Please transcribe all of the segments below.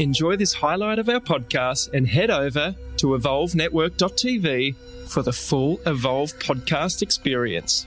Enjoy this highlight of our podcast and head over to evolvenetwork.tv for the full Evolve podcast experience.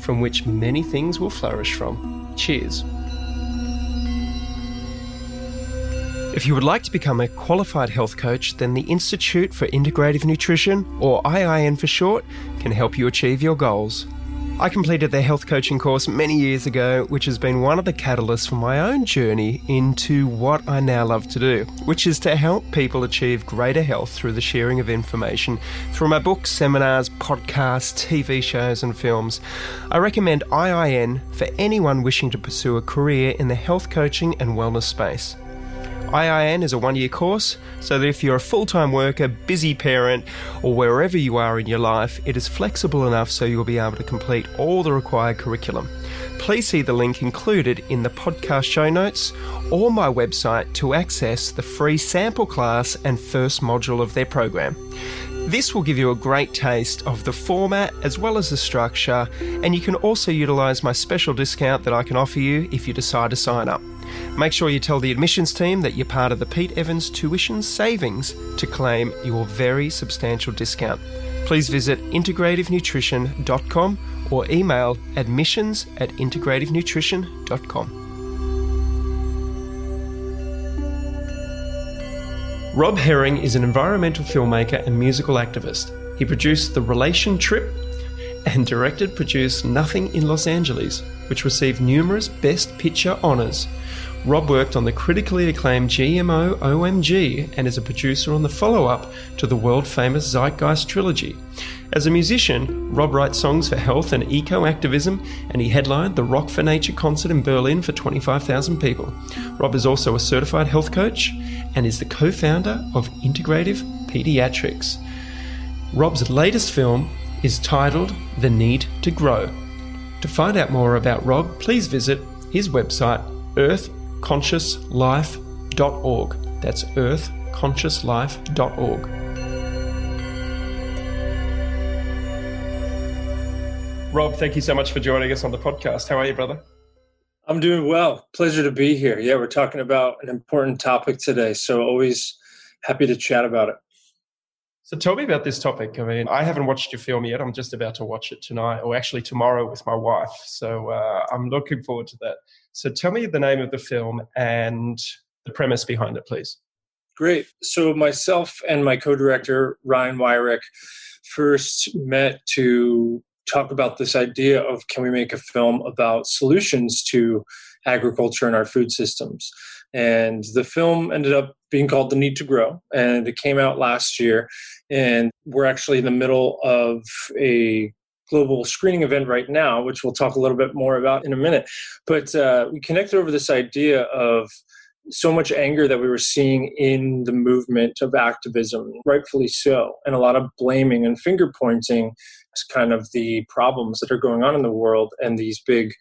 from which many things will flourish from. Cheers. If you would like to become a qualified health coach, then the Institute for Integrative Nutrition, or IIN for short, can help you achieve your goals. I completed their health coaching course many years ago, which has been one of the catalysts for my own journey into what I now love to do, which is to help people achieve greater health through the sharing of information through my books, seminars, podcasts, TV shows, and films. I recommend IIN for anyone wishing to pursue a career in the health coaching and wellness space. IIN is a one year course, so that if you're a full time worker, busy parent, or wherever you are in your life, it is flexible enough so you'll be able to complete all the required curriculum. Please see the link included in the podcast show notes or my website to access the free sample class and first module of their program. This will give you a great taste of the format as well as the structure, and you can also utilize my special discount that I can offer you if you decide to sign up. Make sure you tell the admissions team that you're part of the Pete Evans Tuition Savings to claim your very substantial discount. Please visit integrativenutrition.com or email admissions at integrativenutrition.com. Rob Herring is an environmental filmmaker and musical activist. He produced The Relation Trip and directed produced Nothing in Los Angeles, which received numerous Best Picture honours. Rob worked on the critically acclaimed GMO OMG and is a producer on the follow up to the world famous Zeitgeist trilogy. As a musician, Rob writes songs for health and eco activism, and he headlined the Rock for Nature concert in Berlin for 25,000 people. Rob is also a certified health coach and is the co founder of Integrative Pediatrics. Rob's latest film is titled The Need to Grow. To find out more about Rob, please visit his website, earthconsciouslife.org. That's earthconsciouslife.org. Rob, thank you so much for joining us on the podcast. How are you, brother? I'm doing well. Pleasure to be here. Yeah, we're talking about an important topic today, so always happy to chat about it. So tell me about this topic. I mean, I haven't watched your film yet. I'm just about to watch it tonight, or actually tomorrow with my wife. So uh, I'm looking forward to that. So tell me the name of the film and the premise behind it, please. Great. So myself and my co-director Ryan Wirick first met to talk about this idea of can we make a film about solutions to agriculture and our food systems. And the film ended up being called The Need to Grow, and it came out last year. And we're actually in the middle of a global screening event right now, which we'll talk a little bit more about in a minute. But uh, we connected over this idea of so much anger that we were seeing in the movement of activism, rightfully so, and a lot of blaming and finger pointing as kind of the problems that are going on in the world and these big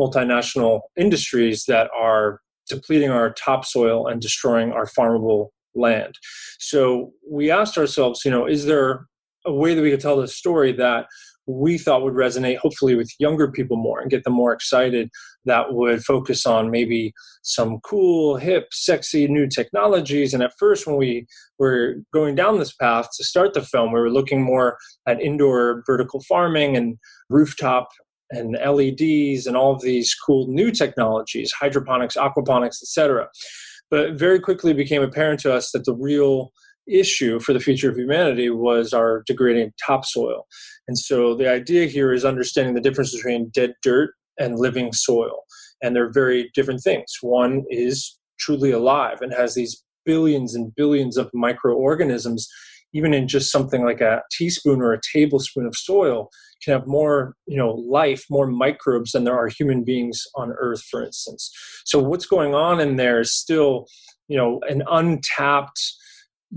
multinational industries that are depleting our topsoil and destroying our farmable land. So we asked ourselves, you know, is there a way that we could tell this story that we thought would resonate hopefully with younger people more and get them more excited that would focus on maybe some cool hip sexy new technologies and at first when we were going down this path to start the film we were looking more at indoor vertical farming and rooftop and LEDs and all of these cool new technologies, hydroponics, aquaponics, etc. But very quickly became apparent to us that the real issue for the future of humanity was our degrading topsoil. And so the idea here is understanding the difference between dead dirt and living soil. And they're very different things. One is truly alive and has these billions and billions of microorganisms even in just something like a teaspoon or a tablespoon of soil can have more you know life more microbes than there are human beings on earth for instance so what's going on in there is still you know an untapped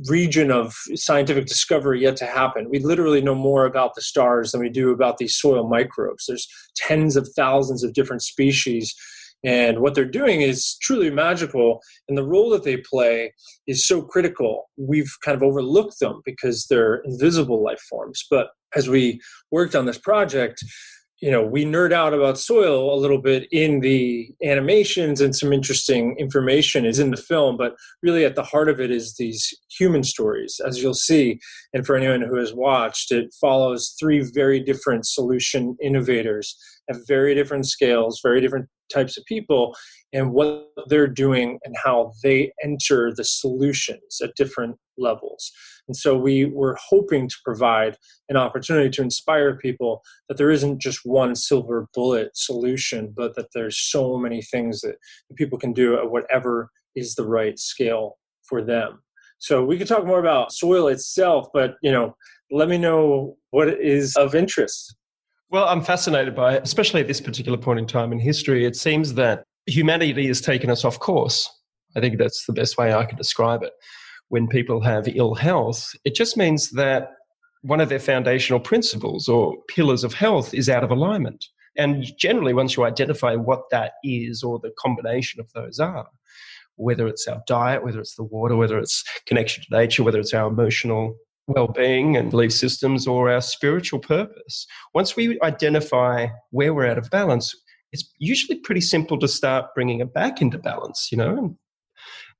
region of scientific discovery yet to happen. We literally know more about the stars than we do about these soil microbes. There's tens of thousands of different species and what they're doing is truly magical. And the role that they play is so critical. We've kind of overlooked them because they're invisible life forms. But as we worked on this project, you know, we nerd out about soil a little bit in the animations and some interesting information is in the film, but really at the heart of it is these human stories, as you'll see. And for anyone who has watched, it follows three very different solution innovators at very different scales, very different types of people and what they're doing and how they enter the solutions at different levels. And so we were hoping to provide an opportunity to inspire people that there isn't just one silver bullet solution, but that there's so many things that people can do at whatever is the right scale for them. So we could talk more about soil itself, but you know, let me know what is of interest. Well, I'm fascinated by it, especially at this particular point in time in history. It seems that humanity has taken us off course. I think that's the best way I can describe it. When people have ill health, it just means that one of their foundational principles or pillars of health is out of alignment. And generally, once you identify what that is or the combination of those are, whether it's our diet, whether it's the water, whether it's connection to nature, whether it's our emotional well-being and belief systems or our spiritual purpose. Once we identify where we're out of balance it's usually pretty simple to start bringing it back into balance you know?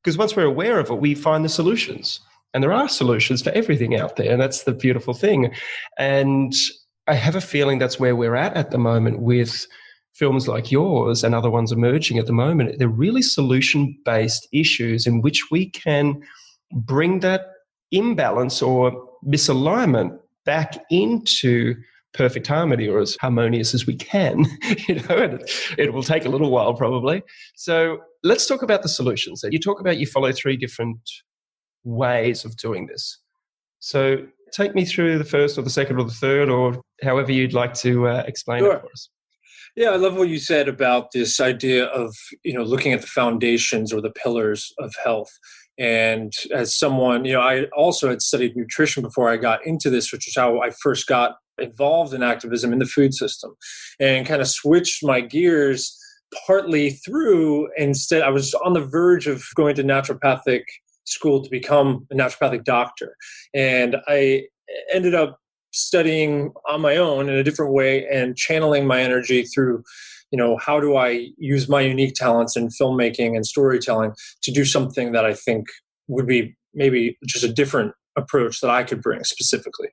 Because once we're aware of it we find the solutions. And there are solutions for everything out there and that's the beautiful thing. And i have a feeling that's where we're at at the moment with films like yours and other ones emerging at the moment. They're really solution based issues in which we can bring that imbalance or misalignment back into perfect harmony or as harmonious as we can you know it, it will take a little while probably so let's talk about the solutions you talk about you follow three different ways of doing this so take me through the first or the second or the third or however you'd like to uh, explain sure. it for us yeah, I love what you said about this idea of you know looking at the foundations or the pillars of health. And as someone, you know, I also had studied nutrition before I got into this, which is how I first got involved in activism in the food system and kind of switched my gears partly through instead I was on the verge of going to naturopathic school to become a naturopathic doctor. And I ended up studying on my own in a different way and channeling my energy through you know how do i use my unique talents in filmmaking and storytelling to do something that i think would be maybe just a different approach that i could bring specifically?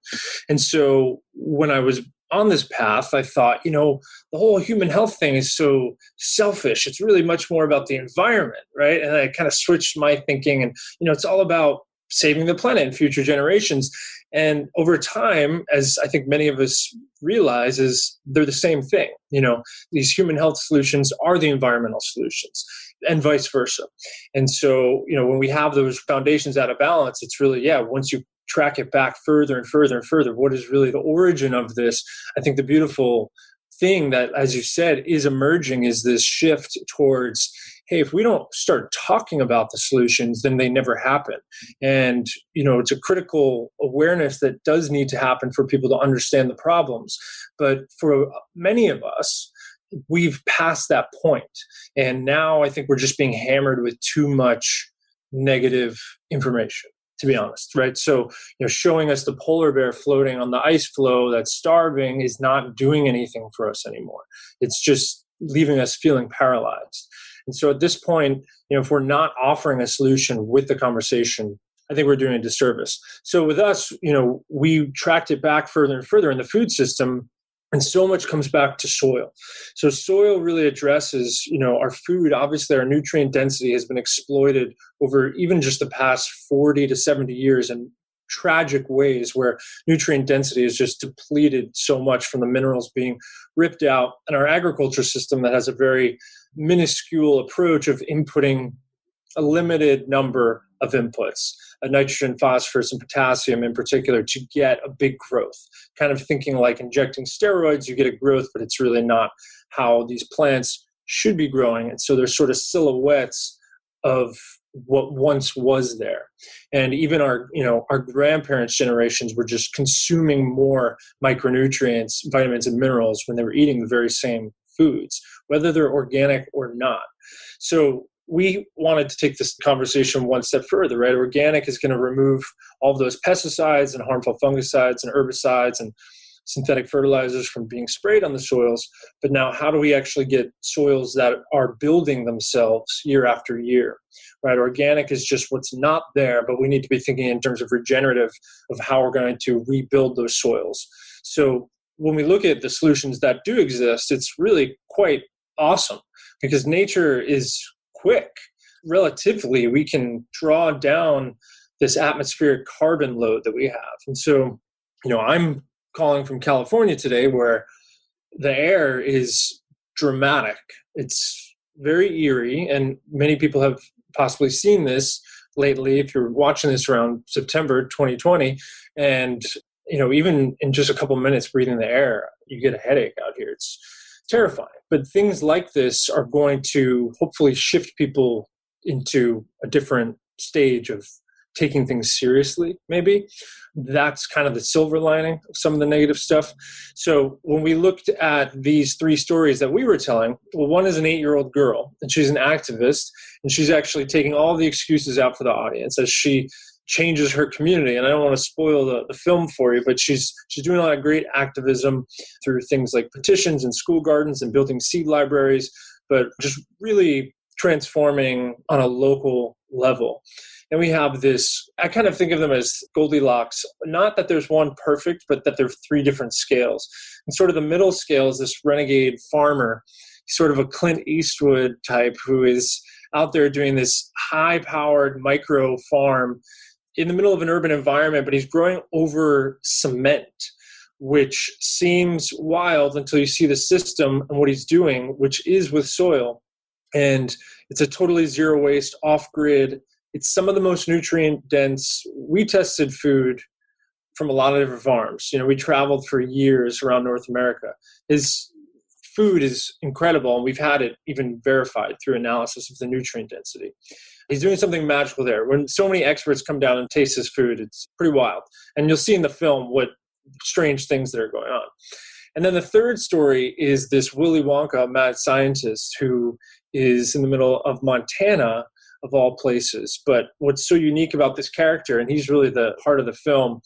And so when i was on this path i thought you know the whole human health thing is so selfish. It's really much more about the environment right? And i kind of switched my thinking and you know it's all about saving the planet and future generations and over time as i think many of us realize is they're the same thing. You know these human health solutions are the environmental solutions and vice versa. And so you know when we have those foundations out of balance it's really yeah once you track it back further and further and further what is really the origin of this? I think the beautiful thing that as you said is emerging is this shift towards hey if we don't start talking about the solutions then they never happen. And you know it's a critical awareness that does need to happen for people to understand the problems. But for many of us we've passed that point. And now i think we're just being hammered with too much negative information to be honest right? So you know showing us the polar bear floating on the ice floe that's starving is not doing anything for us anymore. It's just leaving us feeling paralyzed and so at this point, you know, if we're not offering a solution with the conversation, I think we're doing a disservice. So with us, you know, we tracked it back further and further in the food system and so much comes back to soil. So soil really addresses you know our food. Obviously our nutrient density has been exploited over even just the past 40 to 70 years in tragic ways where nutrient density is just depleted so much from the minerals being ripped out. And our agriculture system that has a very minuscule approach of inputting a limited number of inputs nitrogen phosphorus and potassium in particular to get a big growth. Kind of thinking like injecting steroids you get a growth but it's really not how these plants should be growing. And so they're sort of silhouettes of what once was there. And even our you know our grandparents generations were just consuming more micronutrients vitamins and minerals when they were eating the very same foods whether they're organic or not so we wanted to take this conversation one step further right organic is going to remove all those pesticides and harmful fungicides and herbicides and synthetic fertilizers from being sprayed on the soils. But now, how do we actually get soils that are building themselves year after year? Right, organic is just what's not there, but we need to be thinking in terms of regenerative of how we're going to rebuild those soils. So when we look at the solutions that do exist, it's really quite awesome because nature is quick. Relatively, we can draw down this atmospheric carbon load that we have. And so, you know, I'm calling from California today where the air is dramatic. It's very eerie, and many people have possibly seen this lately if you're watching this around September 2020 and you know even in just a couple minutes breathing the air you get a headache out here. It's terrifying. But things like this are going to hopefully shift people into a different stage of taking things seriously maybe. That's kind of the silver lining of some of the negative stuff. So when we looked at these three stories that we were telling well one is an eight year old girl and she's an activist and she's actually taking all the excuses out for the audience as she changes her community and i don't want to spoil the, the film for you but she's she's doing a lot of great activism through things like petitions and school gardens and building seed libraries but just really transforming on a local level. And we have this i kind of think of them as goldilocks not that there's one perfect but that there are three different scales. And sort of the middle scale is this renegade farmer sort of a clint eastwood type who is out there doing this high powered micro farm in the middle of an urban environment but he's growing over cement which seems wild until you see the system and what he's doing which is with soil and it's a totally zero waste off grid it's some of the most nutrient dense. We tested food from a lot of different farms. You know, we traveled for years around North America. His food is incredible, and we've had it even verified through analysis of the nutrient density. He's doing something magical there. When so many experts come down and taste his food, it's pretty wild. And you'll see in the film what strange things that are going on. And then the third story is this Willy Wonka mad scientist who is in the middle of Montana of all places. But what's so unique about this character, and he's really the heart of the film,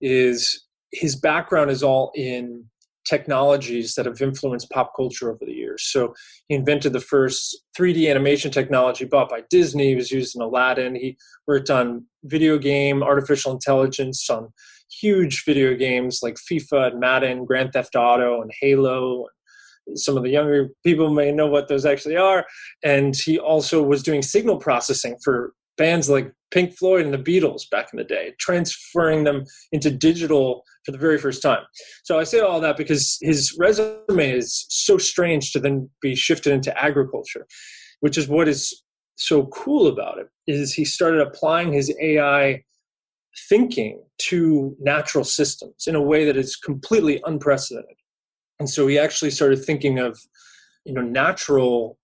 is his background is all in technologies that have influenced pop culture over the years. So he invented the first 3D animation technology bought by Disney. He was used in Aladdin. He worked on video game, artificial intelligence on huge video games like FIFA and Madden, Grand Theft Auto, and Halo, some of the younger people may know what those actually are. And he also was doing signal processing for bands like Pink Floyd and the Beatles back in the day, transferring them into digital for the very first time. So I say all that because his resume is so strange to then be shifted into agriculture, which is what is so cool about it is he started applying his AI thinking to natural systems in a way that is completely unprecedented. And so we actually started thinking of, you know, natural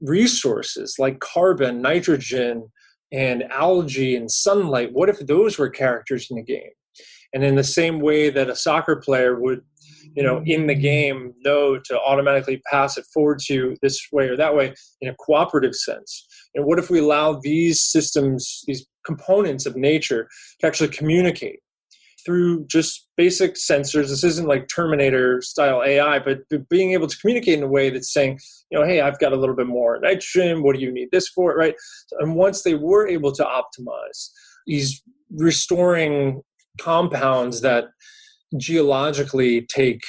resources like carbon, nitrogen, and algae and sunlight. What if those were characters in the game? And in the same way that a soccer player would, you know, in the game know to automatically pass it forward to you this way or that way in a cooperative sense. And what if we allow these systems, these components of nature to actually communicate? Through just basic sensors. This isn't like Terminator style AI, but being able to communicate in a way that's saying, you know, hey, I've got a little bit more nitrogen. What do you need this for? Right. And once they were able to optimize, he's restoring compounds that geologically take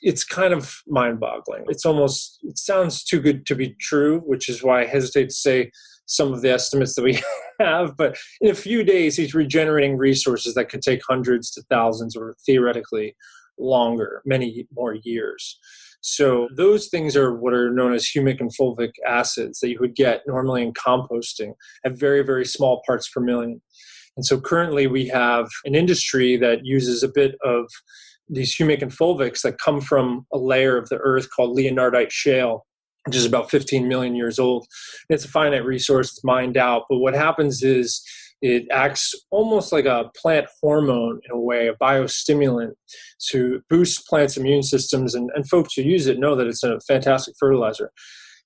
it's kind of mind boggling. It's almost, it sounds too good to be true, which is why I hesitate to say some of the estimates that we have. But in a few days, he's regenerating resources that could take hundreds to thousands or theoretically longer, many more years. So those things are what are known as humic and fulvic acids that you would get normally in composting at very, very small parts per million. And so currently we have an industry that uses a bit of these humic and fulvics that come from a layer of the earth called leonardite shale which is about 15 million years old. It's a finite resource, it's mined out. But what happens is it acts almost like a plant hormone in a way, a biostimulant to boost plants' immune systems. And, and folks who use it know that it's a fantastic fertilizer.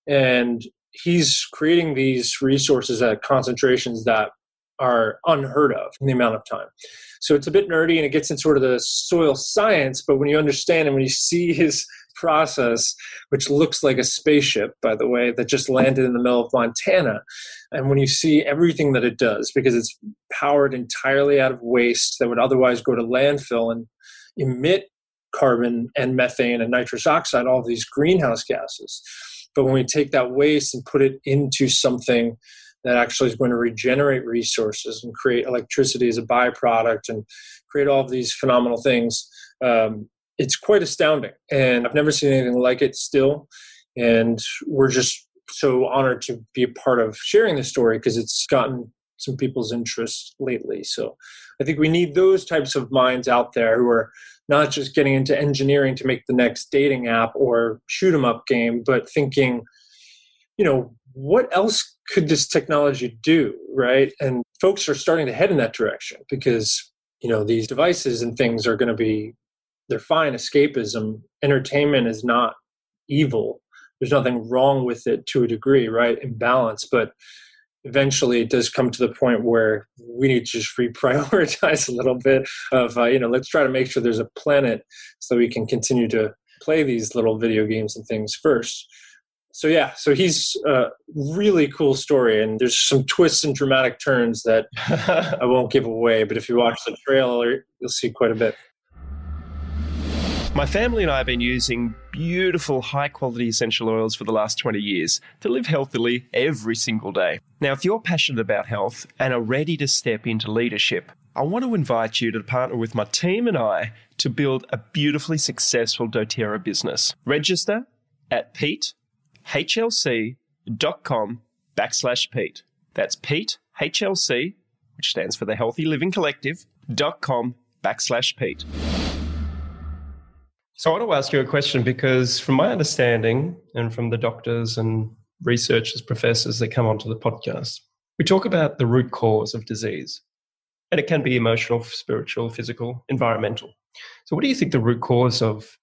And he's creating these resources at concentrations that are unheard of in the amount of time. So it's a bit nerdy and it gets into sort of the soil science, but when you understand and when you see his process, which looks like a spaceship, by the way, that just landed in the middle of Montana. And when you see everything that it does, because it's powered entirely out of waste that would otherwise go to landfill and emit carbon and methane and nitrous oxide, all of these greenhouse gases. But when we take that waste and put it into something that actually is going to regenerate resources and create electricity as a byproduct and create all of these phenomenal things, um, it's quite astounding. And I've never seen anything like it still. And we're just so honored to be a part of sharing the story because it's gotten some people's interest lately. So I think we need those types of minds out there who are not just getting into engineering to make the next dating app or shoot 'em up game, but thinking, you know, what else could this technology do, right? And folks are starting to head in that direction because, you know, these devices and things are going to be they're fine escapism. Entertainment is not evil. There's nothing wrong with it to a degree, right? In balance, but eventually it does come to the point where we need to just reprioritize a little bit of uh, you know let's try to make sure there's a planet so we can continue to play these little video games and things first so yeah so he's a really cool story and there's some twists and dramatic turns that i won't give away but if you watch the trailer you'll see quite a bit my family and I have been using beautiful, high quality essential oils for the last 20 years to live healthily every single day. Now, if you're passionate about health and are ready to step into leadership, I want to invite you to partner with my team and I to build a beautifully successful doTERRA business. Register at petehlc.com backslash Pete. That's Pete, HLC, which stands for the Healthy Living Collective, dot com backslash Pete. So I want to ask you a question because, from my understanding, and from the doctors and researchers, professors that come onto the podcast, we talk about the root cause of disease. And it can be emotional, spiritual, physical, environmental. So, what do you think the root cause of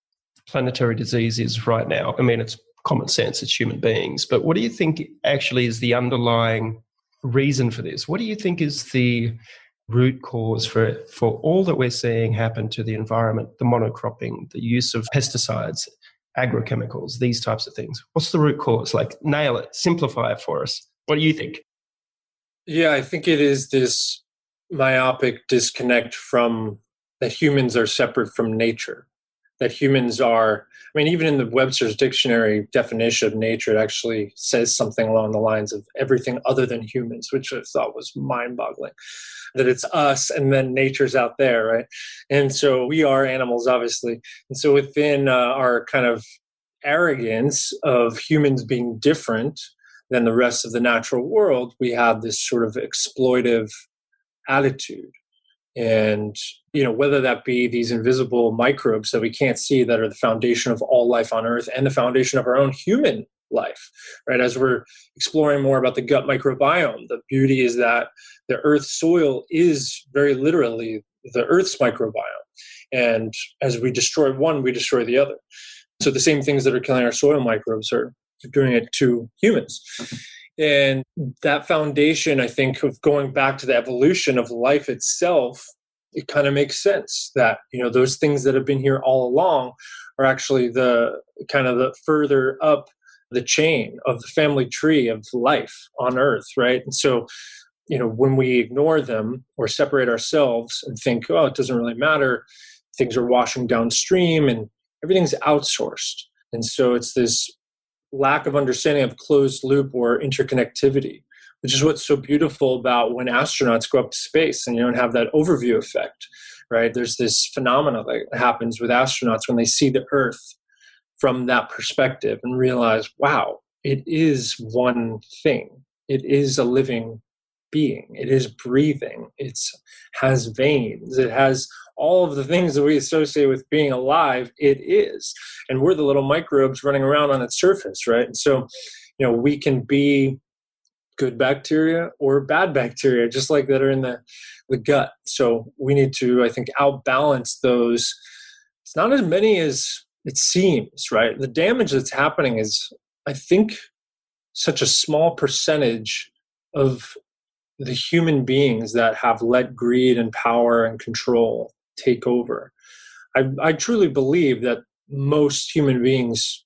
planetary disease is right now? I mean, it's common sense, it's human beings, but what do you think actually is the underlying reason for this? What do you think is the root cause for for all that we're seeing happen to the environment, the monocropping, the use of pesticides, agrochemicals, these types of things. What's the root cause? Like nail it, simplify it for us. What do you think? Yeah, I think it is this myopic disconnect from that humans are separate from nature. That humans are I mean, even in the Webster's dictionary definition of nature, it actually says something along the lines of everything other than humans, which I thought was mind boggling that it's us and then nature's out there, right? And so we are animals, obviously. And so within uh, our kind of arrogance of humans being different than the rest of the natural world, we have this sort of exploitive attitude. And, you know, whether that be these invisible microbes that we can't see that are the foundation of all life on earth and the foundation of our own human life, right? As we're exploring more about the gut microbiome, the beauty is that the earth's soil is very literally the earth's microbiome. And as we destroy one, we destroy the other. So the same things that are killing our soil microbes are doing it to humans. And that foundation, I think, of going back to the evolution of life itself, it kind of makes sense that, you know, those things that have been here all along are actually the kind of the further up the chain of the family tree of life on earth, right? And so, you know, when we ignore them or separate ourselves and think, oh, it doesn't really matter, things are washing downstream and everything's outsourced. And so it's this lack of understanding of closed loop or interconnectivity which is what's so beautiful about when astronauts go up to space and you don't have that overview effect, right? There's this phenomena that happens with astronauts when they see the Earth from that perspective and realize, wow, it is one thing. It is a living being. It is breathing. It has veins. It has all of the things that we associate with being alive. It is, and we're the little microbes running around on its surface, right? And so, you know, we can be good bacteria or bad bacteria, just like that are in the the gut. So we need to, I think, outbalance those. It's not as many as it seems, right? The damage that's happening is, I think, such a small percentage of the human beings that have let greed and power and control take over. I, I truly believe that most human beings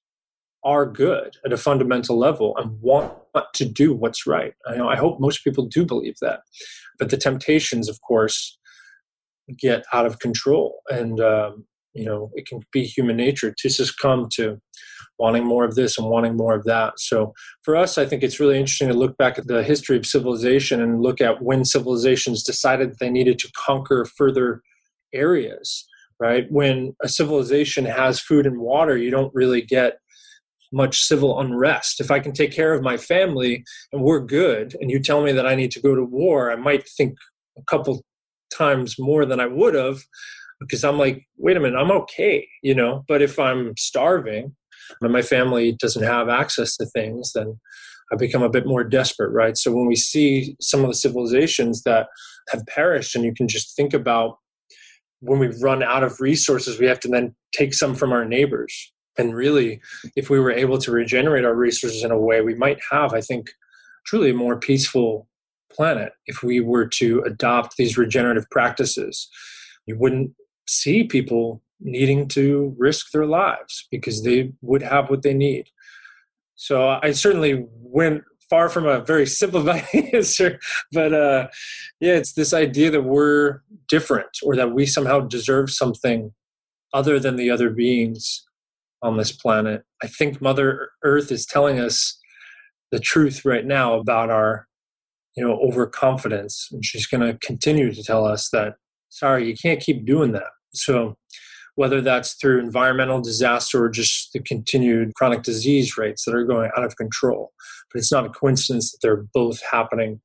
are good at a fundamental level and want to do what's right. I, know, I hope most people do believe that. But the temptations, of course, get out of control. And, um, you know, it can be human nature to succumb to wanting more of this and wanting more of that. So for us, I think it's really interesting to look back at the history of civilization and look at when civilizations decided they needed to conquer further areas, right? When a civilization has food and water, you don't really get much civil unrest. If I can take care of my family and we're good, and you tell me that I need to go to war, I might think a couple times more than I would have because I'm like, wait a minute, I'm okay, you know. But if I'm starving and my family doesn't have access to things, then I become a bit more desperate, right? So when we see some of the civilizations that have perished, and you can just think about when we run out of resources, we have to then take some from our neighbors. And really, if we were able to regenerate our resources in a way, we might have, I think, truly a more peaceful planet if we were to adopt these regenerative practices. You wouldn't see people needing to risk their lives because they would have what they need. So I certainly went far from a very simplified answer, but uh, yeah, it's this idea that we're different or that we somehow deserve something other than the other beings on this planet. I think Mother Earth is telling us the truth right now about our, you know, overconfidence, and she's going to continue to tell us that. Sorry, you can't keep doing that. So, whether that's through environmental disaster or just the continued chronic disease rates that are going out of control. But it's not a coincidence that they're both happening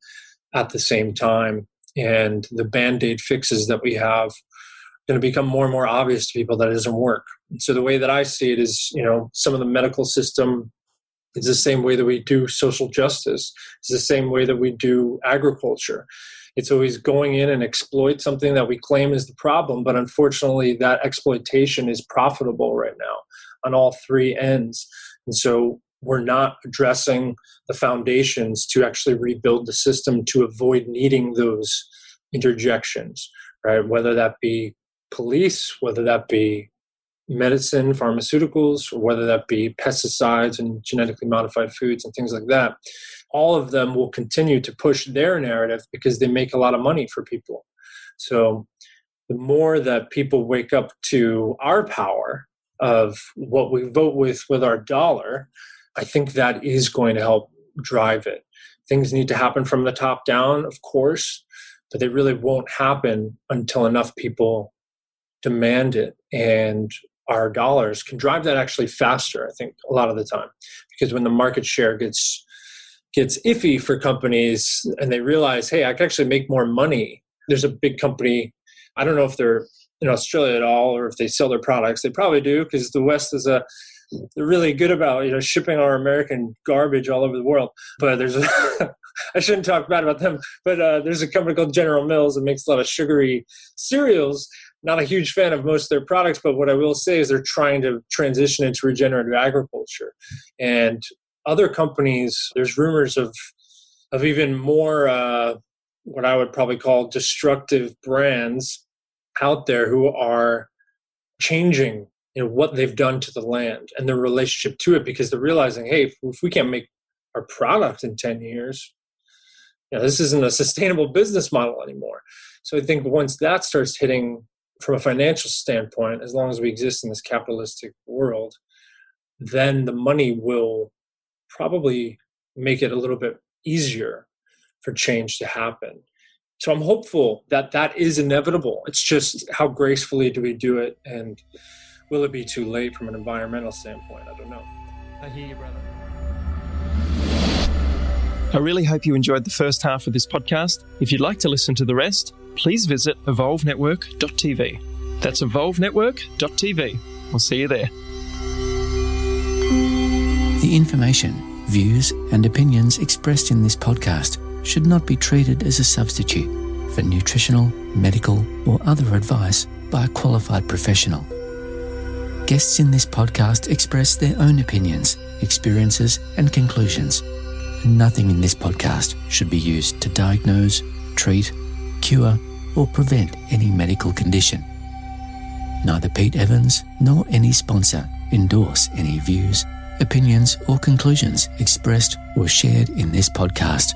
at the same time. And the band aid fixes that we have going to become more and more obvious to people that it doesn't work. So the way that I see it is, you know, some of the medical system is the same way that we do social justice. It's the same way that we do agriculture. It's always going in and exploit something that we claim is the problem, but unfortunately, that exploitation is profitable right now on all three ends. And so we're not addressing the foundations to actually rebuild the system to avoid needing those interjections, right? Whether that be police, whether that be medicine, pharmaceuticals, or whether that be pesticides and genetically modified foods and things like that, all of them will continue to push their narrative because they make a lot of money for people. So the more that people wake up to our power of what we vote with with our dollar, I think that is going to help drive it. Things need to happen from the top down, of course, but they really won't happen until enough people demand it and our dollars can drive that actually faster i think a lot of the time. Because when the market share gets gets iffy for companies and they realize hey i can actually make more money there's a big company i don't know if they're in australia at all or if they sell their products they probably do because the west is a they're really good about you know shipping our american garbage all over the world. But there's a I shouldn't talk bad about them, but uh, there's a company called General Mills that makes a lot of sugary cereals not a huge fan of most of their products, but what I will say is they're trying to transition into regenerative agriculture. And other companies, there's rumors of of even more uh, what I would probably call destructive brands out there who are changing you know what they've done to the land and their relationship to it because they're realizing hey if, we can't make our product in 10 years you know, this isn't a sustainable business model anymore so i think once that starts hitting from a financial standpoint, as long as we exist in this capitalistic world, then the money will probably make it a little bit easier for change to happen. So I'm hopeful that that is inevitable. It's just how gracefully do we do it, and will it be too late from an environmental standpoint? I don't know. I hear you, brother. I really hope you enjoyed the first half of this podcast. If you'd like to listen to the rest, please visit evolvenetwork.tv. That's evolvenetwork.tv. We'll see you there. The information, views, and opinions expressed in this podcast should not be treated as a substitute for nutritional, medical, or other advice by a qualified professional. Guests in this podcast express their own opinions, experiences, and conclusions Nothing in this podcast should be used to diagnose, treat, cure, or prevent any medical condition. Neither Pete Evans nor any sponsor endorse any views, opinions, or conclusions expressed or shared in this podcast.